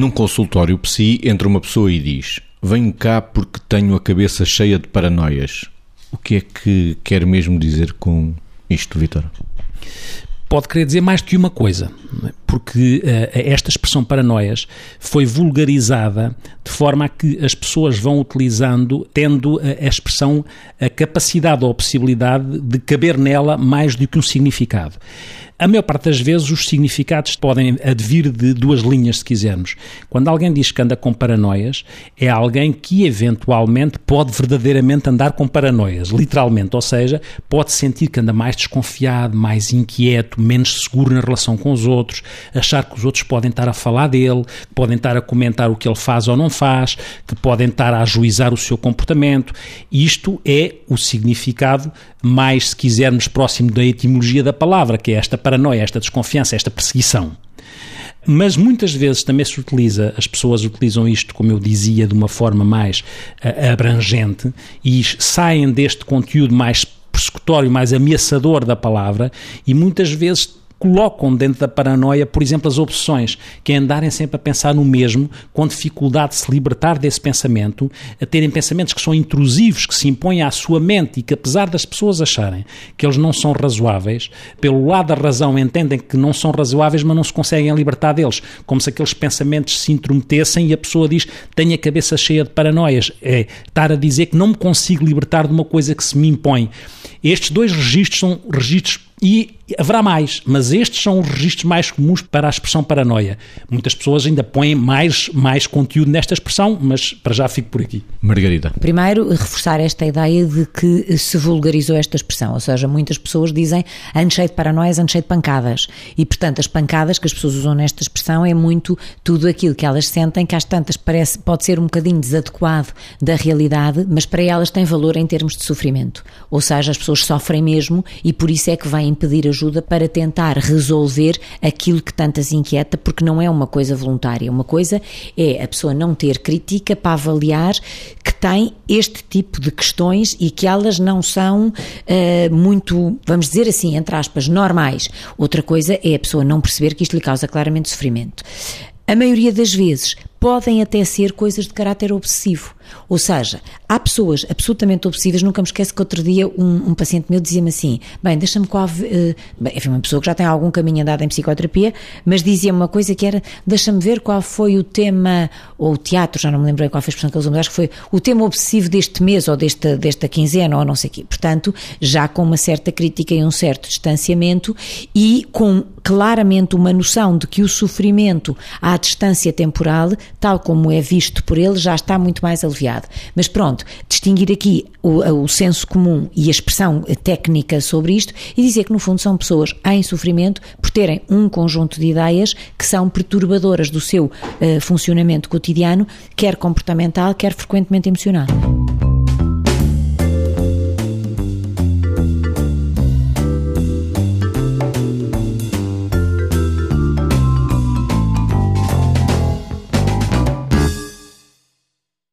Num consultório psi entra uma pessoa e diz: Venho cá porque tenho a cabeça cheia de paranoias. O que é que quer mesmo dizer com isto, Vitor? pode querer dizer mais do que uma coisa, porque uh, esta expressão paranoias foi vulgarizada de forma a que as pessoas vão utilizando, tendo a, a expressão, a capacidade ou a possibilidade de caber nela mais do que um significado. A maior parte das vezes os significados podem advir de duas linhas, se quisermos. Quando alguém diz que anda com paranoias, é alguém que eventualmente pode verdadeiramente andar com paranoias, literalmente, ou seja, pode sentir que anda mais desconfiado, mais inquieto, menos seguro na relação com os outros, achar que os outros podem estar a falar dele, podem estar a comentar o que ele faz ou não faz, que podem estar a ajuizar o seu comportamento. Isto é o significado mais, se quisermos, próximo da etimologia da palavra, que é esta paranoia, esta desconfiança, esta perseguição. Mas muitas vezes também se utiliza, as pessoas utilizam isto, como eu dizia, de uma forma mais uh, abrangente e saem deste conteúdo mais persecutório, mais ameaçador da palavra e muitas vezes colocam dentro da paranoia, por exemplo, as opções, que é andarem sempre a pensar no mesmo, com dificuldade de se libertar desse pensamento, a terem pensamentos que são intrusivos, que se impõem à sua mente e que, apesar das pessoas acharem que eles não são razoáveis, pelo lado da razão entendem que não são razoáveis, mas não se conseguem libertar deles, como se aqueles pensamentos se intrometessem e a pessoa diz: tenho a cabeça cheia de paranoias. É estar a dizer que não me consigo libertar de uma coisa que se me impõe. Estes dois registros são registros e haverá mais, mas estes são os registros mais comuns para a expressão paranoia. Muitas pessoas ainda põem mais, mais conteúdo nesta expressão, mas para já fico por aqui. Margarida. Primeiro, reforçar esta ideia de que se vulgarizou esta expressão, ou seja, muitas pessoas dizem ano cheio de paranoias, ano cheio de pancadas. E, portanto, as pancadas que as pessoas usam nesta expressão é muito tudo aquilo que elas sentem, que às tantas parece, pode ser um bocadinho desadequado da realidade, mas para elas tem valor em termos de sofrimento. Ou seja, as pessoas sofrem mesmo e por isso é que vêm pedir ajuda para tentar resolver aquilo que tantas inquieta, porque não é uma coisa voluntária. Uma coisa é a pessoa não ter crítica para avaliar que tem este tipo de questões e que elas não são uh, muito, vamos dizer assim, entre aspas, normais. Outra coisa é a pessoa não perceber que isto lhe causa claramente sofrimento. A maioria das vezes podem até ser coisas de caráter obsessivo. Ou seja, há pessoas absolutamente obsessivas. Nunca me esqueço que outro dia um, um paciente meu dizia-me assim: Bem, deixa-me qual. Uh, bem, enfim, uma pessoa que já tem algum caminho andado em psicoterapia, mas dizia-me uma coisa que era: Deixa-me ver qual foi o tema, ou o teatro, já não me lembro qual foi a expressão que eles usam, mas acho que foi o tema obsessivo deste mês, ou desta, desta quinzena, ou não sei o quê. Portanto, já com uma certa crítica e um certo distanciamento e com claramente uma noção de que o sofrimento à distância temporal, tal como é visto por ele, já está muito mais aliviado. Mas pronto, distinguir aqui o, o senso comum e a expressão técnica sobre isto e dizer que no fundo são pessoas em sofrimento por terem um conjunto de ideias que são perturbadoras do seu uh, funcionamento cotidiano, quer comportamental, quer frequentemente emocional.